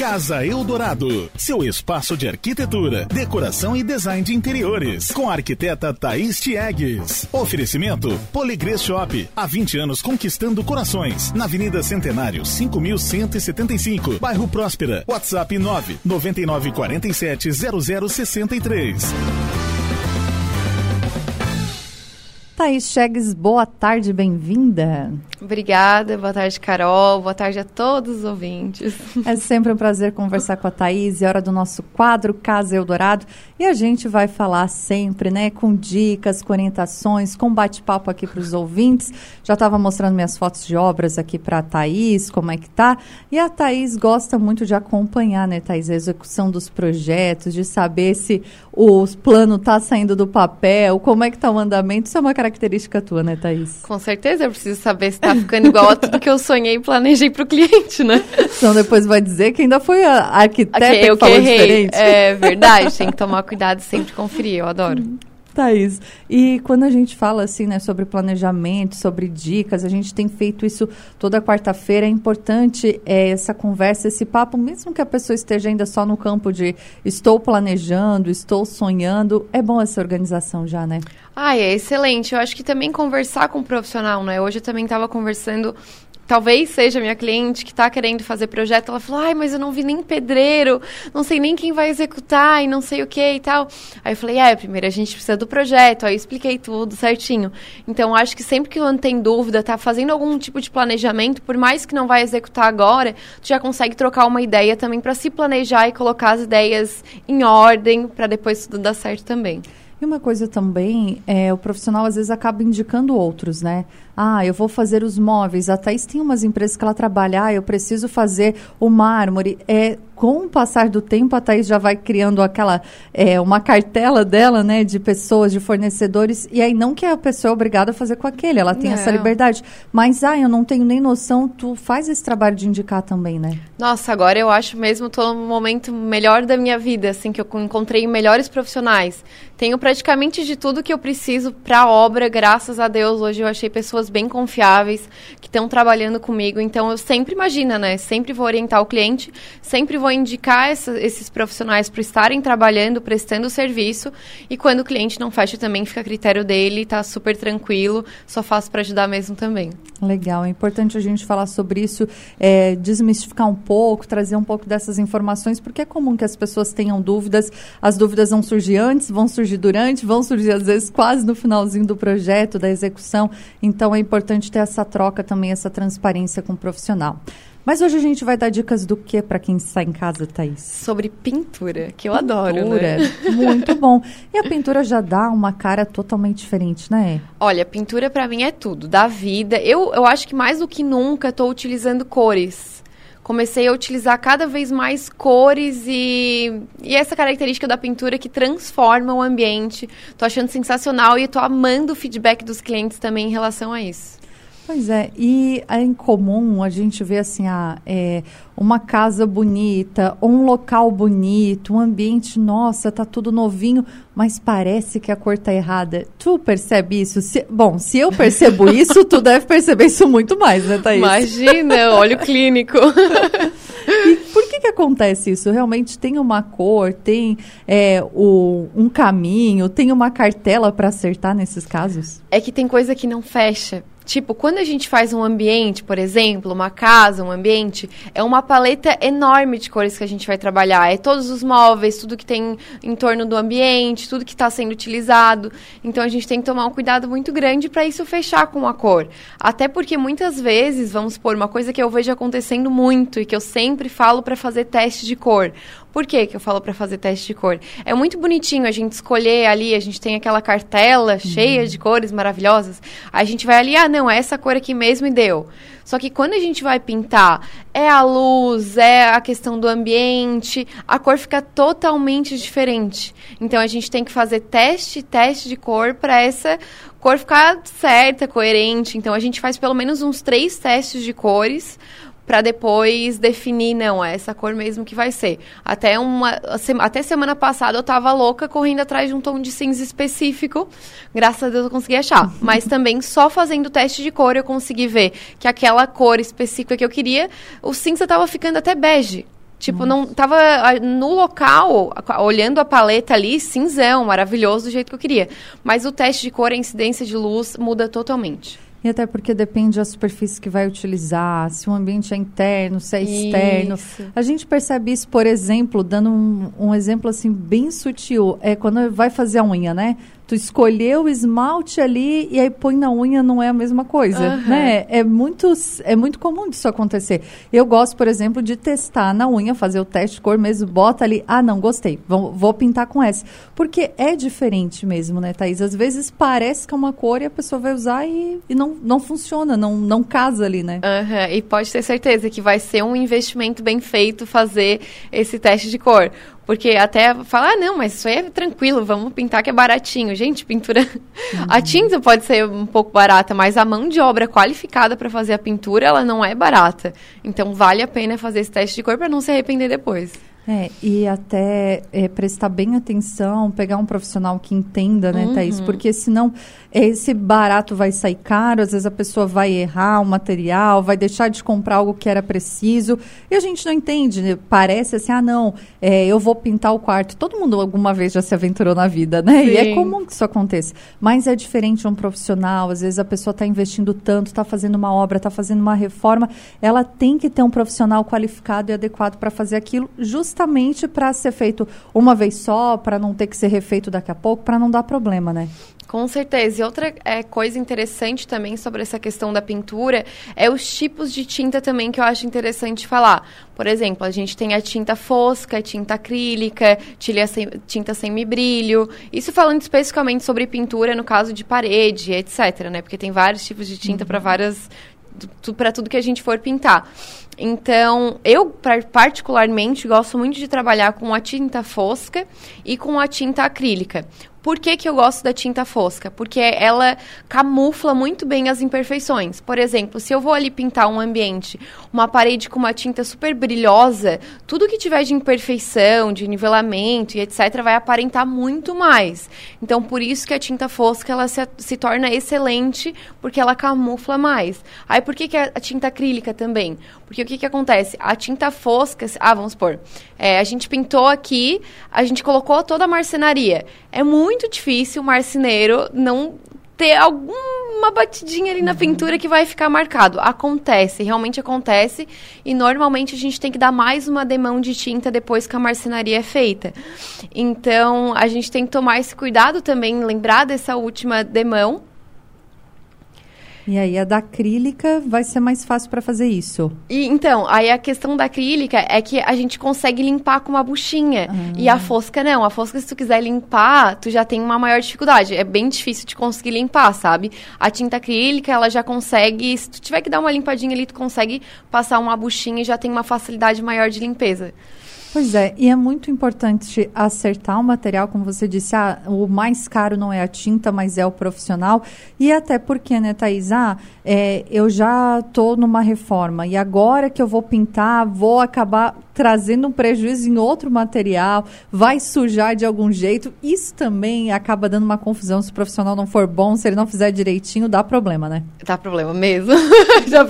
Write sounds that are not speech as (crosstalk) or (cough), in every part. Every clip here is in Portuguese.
Casa Eldorado, seu espaço de arquitetura, decoração e design de interiores, com a arquiteta Thaís Tiegues. Oferecimento Poligrês Shop, há 20 anos conquistando corações, na Avenida Centenário, 5175, bairro Próspera. WhatsApp 9 9947 0063. Thaís Chegues, boa tarde, bem-vinda. Obrigada, boa tarde, Carol, boa tarde a todos os ouvintes. É sempre um prazer conversar com a Thaís, é hora do nosso quadro Casa Eldorado, e a gente vai falar sempre, né, com dicas, com orientações, com bate-papo aqui para os ouvintes. Já estava mostrando minhas fotos de obras aqui para a Thaís, como é que tá, e a Thaís gosta muito de acompanhar, né, Thaís, a execução dos projetos, de saber se o plano está saindo do papel, como é que está o andamento, isso é uma característica tua, né, Thaís? Com certeza, eu preciso saber se tá ficando igual a tudo que eu sonhei e planejei pro cliente, né? Então depois vai dizer que ainda foi a arquiteta okay, que falou errei. diferente. É verdade, tem que tomar cuidado e sempre conferir, eu adoro. Thaís, e quando a gente fala assim, né, sobre planejamento, sobre dicas, a gente tem feito isso toda quarta-feira, é importante é, essa conversa, esse papo, mesmo que a pessoa esteja ainda só no campo de estou planejando, estou sonhando, é bom essa organização já, né? Ah, é excelente. Eu acho que também conversar com o profissional, né? Hoje eu também estava conversando talvez seja minha cliente que está querendo fazer projeto, ela falou, ai, mas eu não vi nem pedreiro, não sei nem quem vai executar e não sei o que e tal. Aí eu falei, é, primeiro a gente precisa do projeto, aí eu expliquei tudo certinho. Então, acho que sempre que o ano tem dúvida, tá fazendo algum tipo de planejamento, por mais que não vai executar agora, tu já consegue trocar uma ideia também para se planejar e colocar as ideias em ordem para depois tudo dar certo também. E uma coisa também, é, o profissional às vezes acaba indicando outros, né? Ah, eu vou fazer os móveis. A Thaís tem umas empresas que ela trabalha, ah, eu preciso fazer o mármore. É, com o passar do tempo, a Thaís já vai criando aquela, é, uma cartela dela, né, de pessoas, de fornecedores, e aí não que a pessoa é obrigada a fazer com aquele, ela tem não. essa liberdade. Mas, ah, eu não tenho nem noção, tu faz esse trabalho de indicar também, né? Nossa, agora eu acho mesmo, tô no momento melhor da minha vida, assim, que eu encontrei melhores profissionais. Tenho praticamente de tudo que eu preciso para a obra, graças a Deus. Hoje eu achei pessoas bem confiáveis que estão trabalhando comigo. Então eu sempre imagina, né? Sempre vou orientar o cliente, sempre vou indicar essa, esses profissionais para estarem trabalhando, prestando serviço. E quando o cliente não fecha também, fica a critério dele, tá super tranquilo. Só faço para ajudar mesmo também. Legal, é importante a gente falar sobre isso, é, desmistificar um pouco, trazer um pouco dessas informações, porque é comum que as pessoas tenham dúvidas. As dúvidas vão surgir antes, vão surgir durante, vão surgir às vezes quase no finalzinho do projeto, da execução. Então é importante ter essa troca também, essa transparência com o profissional. Mas hoje a gente vai dar dicas do que para quem está em casa, Thaís? Sobre pintura, que eu pintura, adoro, né? Muito bom. E a pintura já dá uma cara totalmente diferente, né? Olha, pintura para mim é tudo, da vida. Eu, eu acho que mais do que nunca estou utilizando cores. Comecei a utilizar cada vez mais cores e, e essa característica da pintura que transforma o ambiente. Tô achando sensacional e tô amando o feedback dos clientes também em relação a isso. Pois é, e é incomum a gente ver assim, ah, é, uma casa bonita, um local bonito, um ambiente, nossa, tá tudo novinho, mas parece que a cor tá errada. Tu percebe isso? Se, bom, se eu percebo (laughs) isso, tu deve perceber isso muito mais, né, Thaís? Imagina, (laughs) olho clínico. e por que que acontece isso? Realmente tem uma cor, tem é, o, um caminho, tem uma cartela para acertar nesses casos? É que tem coisa que não fecha. Tipo, quando a gente faz um ambiente, por exemplo, uma casa, um ambiente, é uma paleta enorme de cores que a gente vai trabalhar. É todos os móveis, tudo que tem em torno do ambiente, tudo que está sendo utilizado. Então a gente tem que tomar um cuidado muito grande para isso fechar com a cor. Até porque muitas vezes, vamos supor, uma coisa que eu vejo acontecendo muito e que eu sempre falo para fazer teste de cor. Por que, que eu falo para fazer teste de cor? É muito bonitinho a gente escolher ali, a gente tem aquela cartela cheia de cores maravilhosas. A gente vai ali, ah, não, é essa cor aqui mesmo e deu. Só que quando a gente vai pintar, é a luz, é a questão do ambiente, a cor fica totalmente diferente. Então a gente tem que fazer teste, teste de cor para essa cor ficar certa, coerente. Então a gente faz pelo menos uns três testes de cores para depois definir, não, é essa cor mesmo que vai ser. Até, uma, até semana passada eu tava louca correndo atrás de um tom de cinza específico. Graças a Deus eu consegui achar. (laughs) Mas também só fazendo o teste de cor eu consegui ver que aquela cor específica que eu queria, o cinza tava ficando até bege. Tipo, não tava ah, no local, olhando a paleta ali, cinzão, maravilhoso do jeito que eu queria. Mas o teste de cor, a incidência de luz muda totalmente. E até porque depende da superfície que vai utilizar, se o ambiente é interno, se é externo. Isso. A gente percebe isso, por exemplo, dando um, um exemplo assim bem sutil, é quando vai fazer a unha, né? Tu escolheu o esmalte ali e aí põe na unha não é a mesma coisa, uhum. né? É muito, é muito comum disso acontecer. Eu gosto, por exemplo, de testar na unha, fazer o teste de cor mesmo, bota ali, ah, não, gostei, vou, vou pintar com essa. Porque é diferente mesmo, né, Thaís? Às vezes parece que é uma cor e a pessoa vai usar e, e não, não funciona, não, não casa ali, né? Uhum. E pode ter certeza que vai ser um investimento bem feito fazer esse teste de cor. Porque até falar, ah, não, mas isso aí é tranquilo, vamos pintar que é baratinho. Gente, pintura. (laughs) Uhum. A tinta pode ser um pouco barata, mas a mão de obra qualificada para fazer a pintura, ela não é barata. Então vale a pena fazer esse teste de cor para não se arrepender depois. É, e até é, prestar bem atenção, pegar um profissional que entenda, né, uhum. Thaís? Porque senão esse barato vai sair caro, às vezes a pessoa vai errar o material, vai deixar de comprar algo que era preciso. E a gente não entende, né? parece assim, ah, não, é, eu vou pintar o quarto. Todo mundo alguma vez já se aventurou na vida, né? Sim. E é comum que isso aconteça. Mas é diferente um profissional, às vezes a pessoa está investindo tanto, está fazendo uma obra, está fazendo uma reforma, ela tem que ter um profissional qualificado e adequado para fazer aquilo, justamente para ser feito uma vez só, para não ter que ser refeito daqui a pouco, para não dar problema, né? Com certeza. E outra é, coisa interessante também sobre essa questão da pintura é os tipos de tinta também que eu acho interessante falar. Por exemplo, a gente tem a tinta fosca, tinta acrílica, tinta semibrilho. Isso falando especificamente sobre pintura no caso de parede, etc, né? Porque tem vários tipos de tinta uhum. para várias para tudo que a gente for pintar. Então, eu particularmente gosto muito de trabalhar com a tinta fosca e com a tinta acrílica. Por que, que eu gosto da tinta fosca? Porque ela camufla muito bem as imperfeições. Por exemplo, se eu vou ali pintar um ambiente, uma parede com uma tinta super brilhosa, tudo que tiver de imperfeição, de nivelamento e etc., vai aparentar muito mais. Então, por isso que a tinta fosca ela se, se torna excelente, porque ela camufla mais. Aí, por que, que a, a tinta acrílica também? Porque o que, que acontece? A tinta fosca, ah, vamos supor, é, a gente pintou aqui, a gente colocou toda a marcenaria. É muito difícil o marceneiro não ter alguma batidinha ali na pintura que vai ficar marcado. Acontece, realmente acontece. E normalmente a gente tem que dar mais uma demão de tinta depois que a marcenaria é feita. Então a gente tem que tomar esse cuidado também, lembrar dessa última demão e aí a da acrílica vai ser mais fácil para fazer isso. E então, aí a questão da acrílica é que a gente consegue limpar com uma buchinha. Ah. E a fosca não. A fosca, se tu quiser limpar, tu já tem uma maior dificuldade. É bem difícil de conseguir limpar, sabe? A tinta acrílica, ela já consegue. Se tu tiver que dar uma limpadinha ali, tu consegue passar uma buchinha e já tem uma facilidade maior de limpeza. Pois é, e é muito importante acertar o material, como você disse, ah, o mais caro não é a tinta, mas é o profissional. E até porque, né, Thaís, ah, é, eu já estou numa reforma e agora que eu vou pintar, vou acabar trazendo um prejuízo em outro material, vai sujar de algum jeito. Isso também acaba dando uma confusão se o profissional não for bom, se ele não fizer direitinho, dá problema, né? Dá problema mesmo. (laughs) já,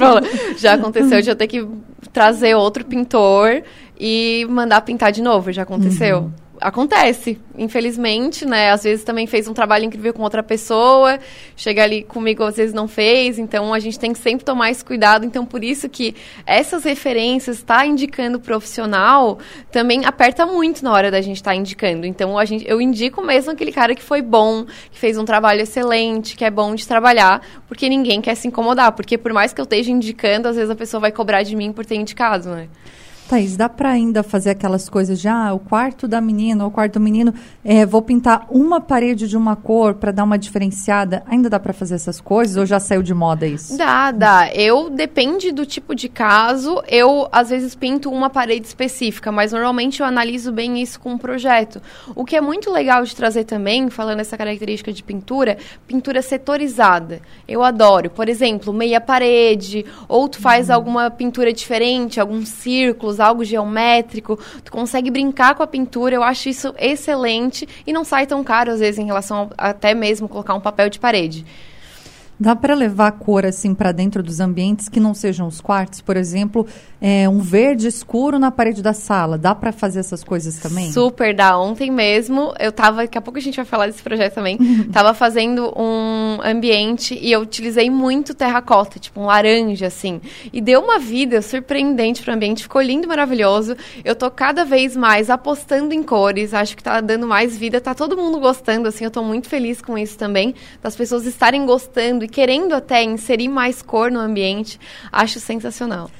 já aconteceu de eu ter que trazer outro pintor e mandar pintar de novo. Já aconteceu? Uhum. Acontece, infelizmente, né? Às vezes também fez um trabalho incrível com outra pessoa, chega ali comigo, às vezes não fez, então a gente tem que sempre tomar esse cuidado. Então, por isso que essas referências, estar tá indicando profissional, também aperta muito na hora da gente estar tá indicando. Então, a gente, eu indico mesmo aquele cara que foi bom, que fez um trabalho excelente, que é bom de trabalhar, porque ninguém quer se incomodar. Porque por mais que eu esteja indicando, às vezes a pessoa vai cobrar de mim por ter indicado, né? Thaís, dá para ainda fazer aquelas coisas já, ah, o quarto da menina, o quarto do menino, é, vou pintar uma parede de uma cor para dar uma diferenciada. Ainda dá para fazer essas coisas ou já saiu de moda isso? Dá, dá. Eu, depende do tipo de caso, eu às vezes pinto uma parede específica, mas normalmente eu analiso bem isso com um projeto. O que é muito legal de trazer também, falando essa característica de pintura, pintura setorizada. Eu adoro. Por exemplo, meia parede, ou tu faz uhum. alguma pintura diferente, alguns círculos, algo geométrico, tu consegue brincar com a pintura, eu acho isso excelente e não sai tão caro às vezes em relação a, até mesmo colocar um papel de parede. Dá para levar cor assim para dentro dos ambientes que não sejam os quartos, por exemplo, é, um verde escuro na parede da sala. Dá para fazer essas coisas também? Super dá. Ontem mesmo eu tava, daqui a pouco a gente vai falar desse projeto também. (laughs) tava fazendo um ambiente e eu utilizei muito terracota, tipo um laranja assim, e deu uma vida surpreendente pro ambiente, ficou lindo, maravilhoso. Eu tô cada vez mais apostando em cores, acho que tá dando mais vida, tá todo mundo gostando assim, eu tô muito feliz com isso também, das pessoas estarem gostando querendo até inserir mais cor no ambiente, acho sensacional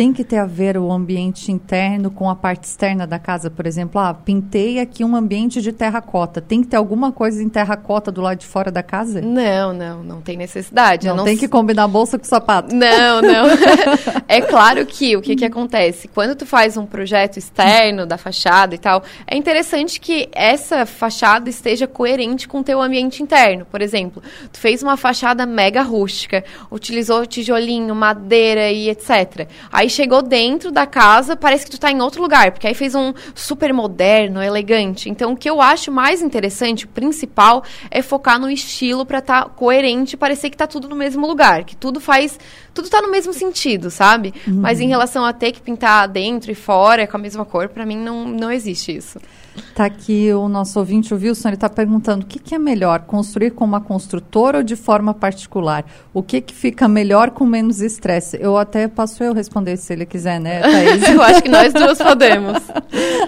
tem que ter a ver o ambiente interno com a parte externa da casa, por exemplo. Ah, pintei aqui um ambiente de terracota. Tem que ter alguma coisa em terracota do lado de fora da casa? Não, não, não tem necessidade. Não, não tem que combinar bolsa com sapato. Não, não. (laughs) é claro que o que, que acontece? Quando tu faz um projeto externo da fachada e tal, é interessante que essa fachada esteja coerente com o teu ambiente interno. Por exemplo, tu fez uma fachada mega rústica, utilizou tijolinho, madeira e etc. Aí chegou dentro da casa, parece que tu tá em outro lugar, porque aí fez um super moderno, elegante. Então, o que eu acho mais interessante, o principal, é focar no estilo para estar tá coerente, parecer que tá tudo no mesmo lugar, que tudo faz, tudo tá no mesmo sentido, sabe? Uhum. Mas em relação a ter que pintar dentro e fora com a mesma cor, para mim não, não existe isso. Tá aqui o nosso ouvinte, o Wilson, ele está perguntando o que, que, é melhor, construir com uma construtora ou de forma particular? O que, que fica melhor com menos estresse? Eu até posso eu responder se ele quiser, né, Thaís? (laughs) eu acho que nós duas podemos. (laughs)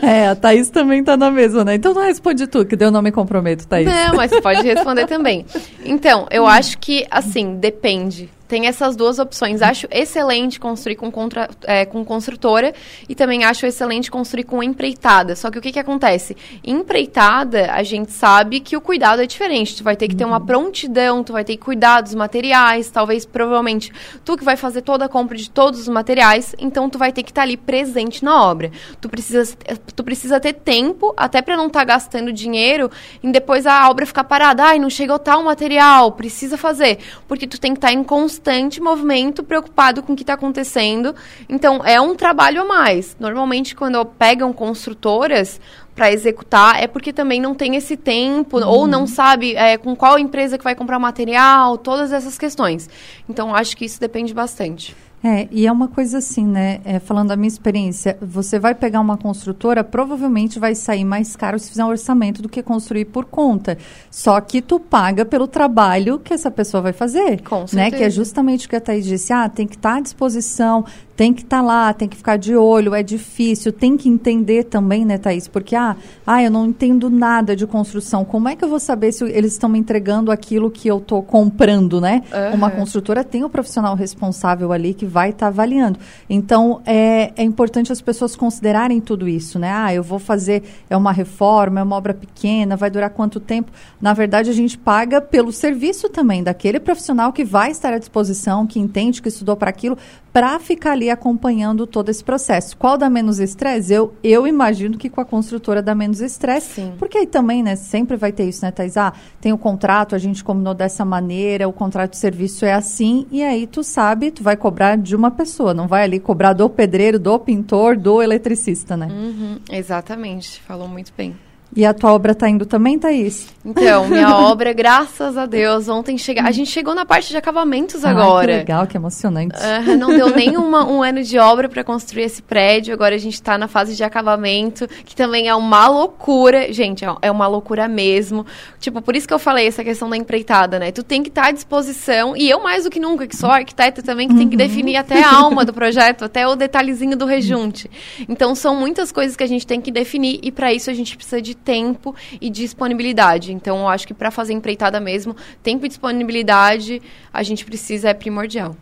É, a Thaís também está na mesa, né? Então não responde tu, que eu não me comprometo, Thaís. Não, mas pode responder também. Então, eu acho que, assim, depende tem essas duas opções. Acho excelente construir com, contra, é, com construtora e também acho excelente construir com empreitada. Só que o que, que acontece? Empreitada, a gente sabe que o cuidado é diferente. Tu vai ter que ter uma uhum. prontidão, tu vai ter que cuidar dos materiais, talvez, provavelmente, tu que vai fazer toda a compra de todos os materiais, então tu vai ter que estar tá ali presente na obra. Tu precisa, tu precisa ter tempo, até para não estar tá gastando dinheiro, e depois a obra ficar parada. Ai, não chegou tal material, precisa fazer. Porque tu tem que estar tá em constante constante movimento, preocupado com o que está acontecendo. Então, é um trabalho a mais. Normalmente, quando pegam construtoras para executar, é porque também não tem esse tempo, uhum. ou não sabe é, com qual empresa que vai comprar material, todas essas questões. Então, acho que isso depende bastante. É, e é uma coisa assim, né? É, falando da minha experiência, você vai pegar uma construtora, provavelmente vai sair mais caro se fizer um orçamento do que construir por conta. Só que tu paga pelo trabalho que essa pessoa vai fazer. Com certeza. Né? Que é justamente o que a Thaís disse, ah, tem que estar tá à disposição, tem que estar tá lá, tem que ficar de olho, é difícil, tem que entender também, né, Thaís? Porque, ah, ah eu não entendo nada de construção. Como é que eu vou saber se eles estão me entregando aquilo que eu estou comprando, né? Uhum. Uma construtora tem o um profissional responsável ali que vai estar tá avaliando. Então, é, é importante as pessoas considerarem tudo isso, né? Ah, eu vou fazer, é uma reforma, é uma obra pequena, vai durar quanto tempo? Na verdade, a gente paga pelo serviço também daquele profissional que vai estar à disposição, que entende, que estudou para aquilo, para ficar ali acompanhando todo esse processo. Qual dá menos estresse? Eu, eu imagino que com a construtora dá menos estresse. Porque aí também, né, sempre vai ter isso, né, Thais? Ah, tem o contrato, a gente combinou dessa maneira, o contrato de serviço é assim, e aí tu sabe, tu vai cobrar de uma pessoa, não vai ali cobrar do pedreiro, do pintor, do eletricista, né? Uhum, exatamente, falou muito bem. E a tua obra tá indo também, Thaís? Então, (laughs) minha obra, graças a Deus, ontem chega... a gente chegou na parte de acabamentos agora. que legal, que emocionante. Não deu nem uma, um ano de obra para construir esse prédio, agora a gente tá na fase de acabamento, que também é uma loucura. Gente, é, é uma loucura mesmo. Tipo, por isso que eu falei essa questão da empreitada, né? Tu tem que estar tá à disposição, e eu mais do que nunca, que sou arquiteta também, que uhum. tem que uhum. definir até a alma do projeto, até o detalhezinho do rejunte. Então, são muitas coisas que a gente tem que definir, e para isso a gente precisa de tempo e disponibilidade. Então, eu acho que para fazer empreitada mesmo, tempo e disponibilidade a gente precisa é primordial.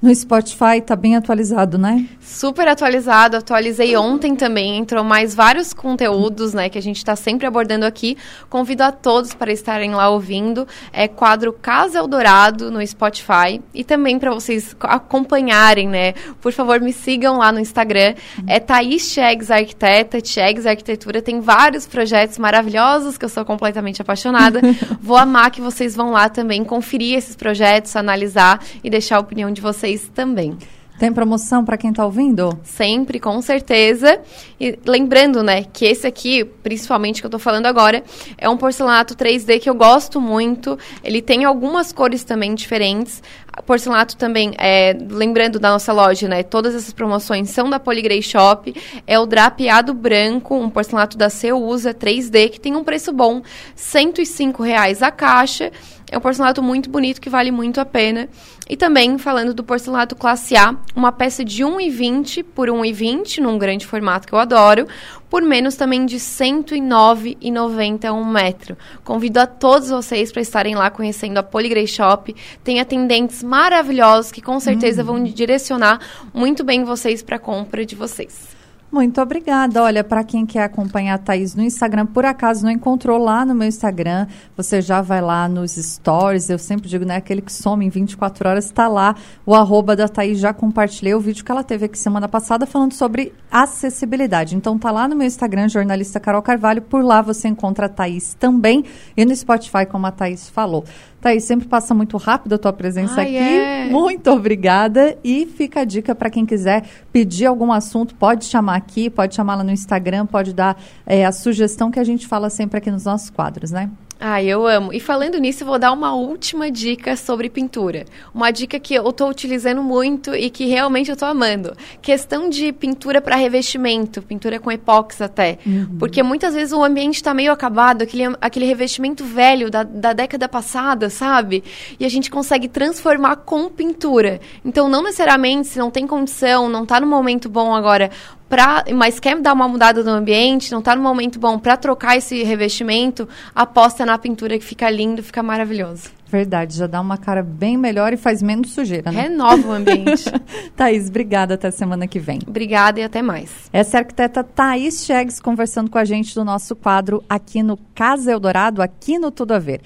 No Spotify está bem atualizado, né? Super atualizado. Atualizei ontem também. Entrou mais vários conteúdos, né? Que a gente está sempre abordando aqui. Convido a todos para estarem lá ouvindo. É quadro Casa Eldorado no Spotify. E também para vocês acompanharem, né? Por favor, me sigam lá no Instagram. É Thaís Chegs Arquiteta. Chegs Arquitetura tem vários projetos maravilhosos que eu sou completamente apaixonada. (laughs) Vou amar que vocês vão lá também conferir esses projetos, analisar e deixar a opinião de vocês vocês também. Tem promoção para quem está ouvindo? Sempre, com certeza. E lembrando, né, que esse aqui, principalmente que eu estou falando agora, é um porcelanato 3D que eu gosto muito. Ele tem algumas cores também diferentes. Porcelanato também, é, lembrando da nossa loja, né? Todas essas promoções são da Poligrey Shop. É o drapeado branco, um porcelanato da Ceusa 3D, que tem um preço bom, 105 reais a caixa. É um porcelanato muito bonito que vale muito a pena. E também, falando do porcelanato classe A, uma peça de 1,20 por 1,20, num grande formato que eu adoro, por menos também de R$ 109,90 um metro. Convido a todos vocês para estarem lá conhecendo a Poligrey Shop. Tem atendentes maravilhosos que com certeza hum. vão direcionar muito bem vocês para a compra de vocês. Muito obrigada. Olha, para quem quer acompanhar a Thaís no Instagram, por acaso não encontrou lá no meu Instagram, você já vai lá nos stories. Eu sempre digo, né? Aquele que some em 24 horas, está lá. O arroba da Thaís já compartilhei o vídeo que ela teve aqui semana passada falando sobre acessibilidade. Então tá lá no meu Instagram, jornalista Carol Carvalho. Por lá você encontra a Thaís também. E no Spotify, como a Thaís falou. Thaís, sempre passa muito rápido a tua presença Ai, aqui. É. Muito obrigada. E fica a dica para quem quiser pedir algum assunto, pode chamar aqui, pode chamar lá no Instagram, pode dar é, a sugestão que a gente fala sempre aqui nos nossos quadros, né? Ah, eu amo. E falando nisso, vou dar uma última dica sobre pintura. Uma dica que eu estou utilizando muito e que realmente eu estou amando. Questão de pintura para revestimento, pintura com epóxi até. Uhum. Porque muitas vezes o ambiente está meio acabado, aquele, aquele revestimento velho da, da década passada, sabe? E a gente consegue transformar com pintura. Então, não necessariamente, se não tem condição, não está no momento bom agora, pra, mas quer dar uma mudada no ambiente, não está no momento bom para trocar esse revestimento, aposta na pintura que fica lindo, fica maravilhoso. Verdade, já dá uma cara bem melhor e faz menos sujeira, né? Renova o ambiente. (laughs) Thaís, obrigada até semana que vem. Obrigada e até mais. Essa é a arquiteta Thaís Chegues conversando com a gente do nosso quadro aqui no Casa Eldorado, aqui no Tudo a Ver.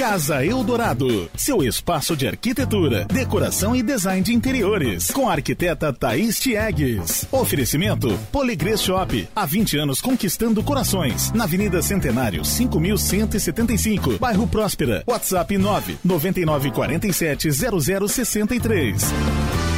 Casa Eldorado, seu espaço de arquitetura, decoração e design de interiores, com a arquiteta Thaís Tiegues. Oferecimento Poligrês Shop, há 20 anos conquistando corações, na Avenida Centenário, 5175, bairro Próspera. WhatsApp 9 9947 0063.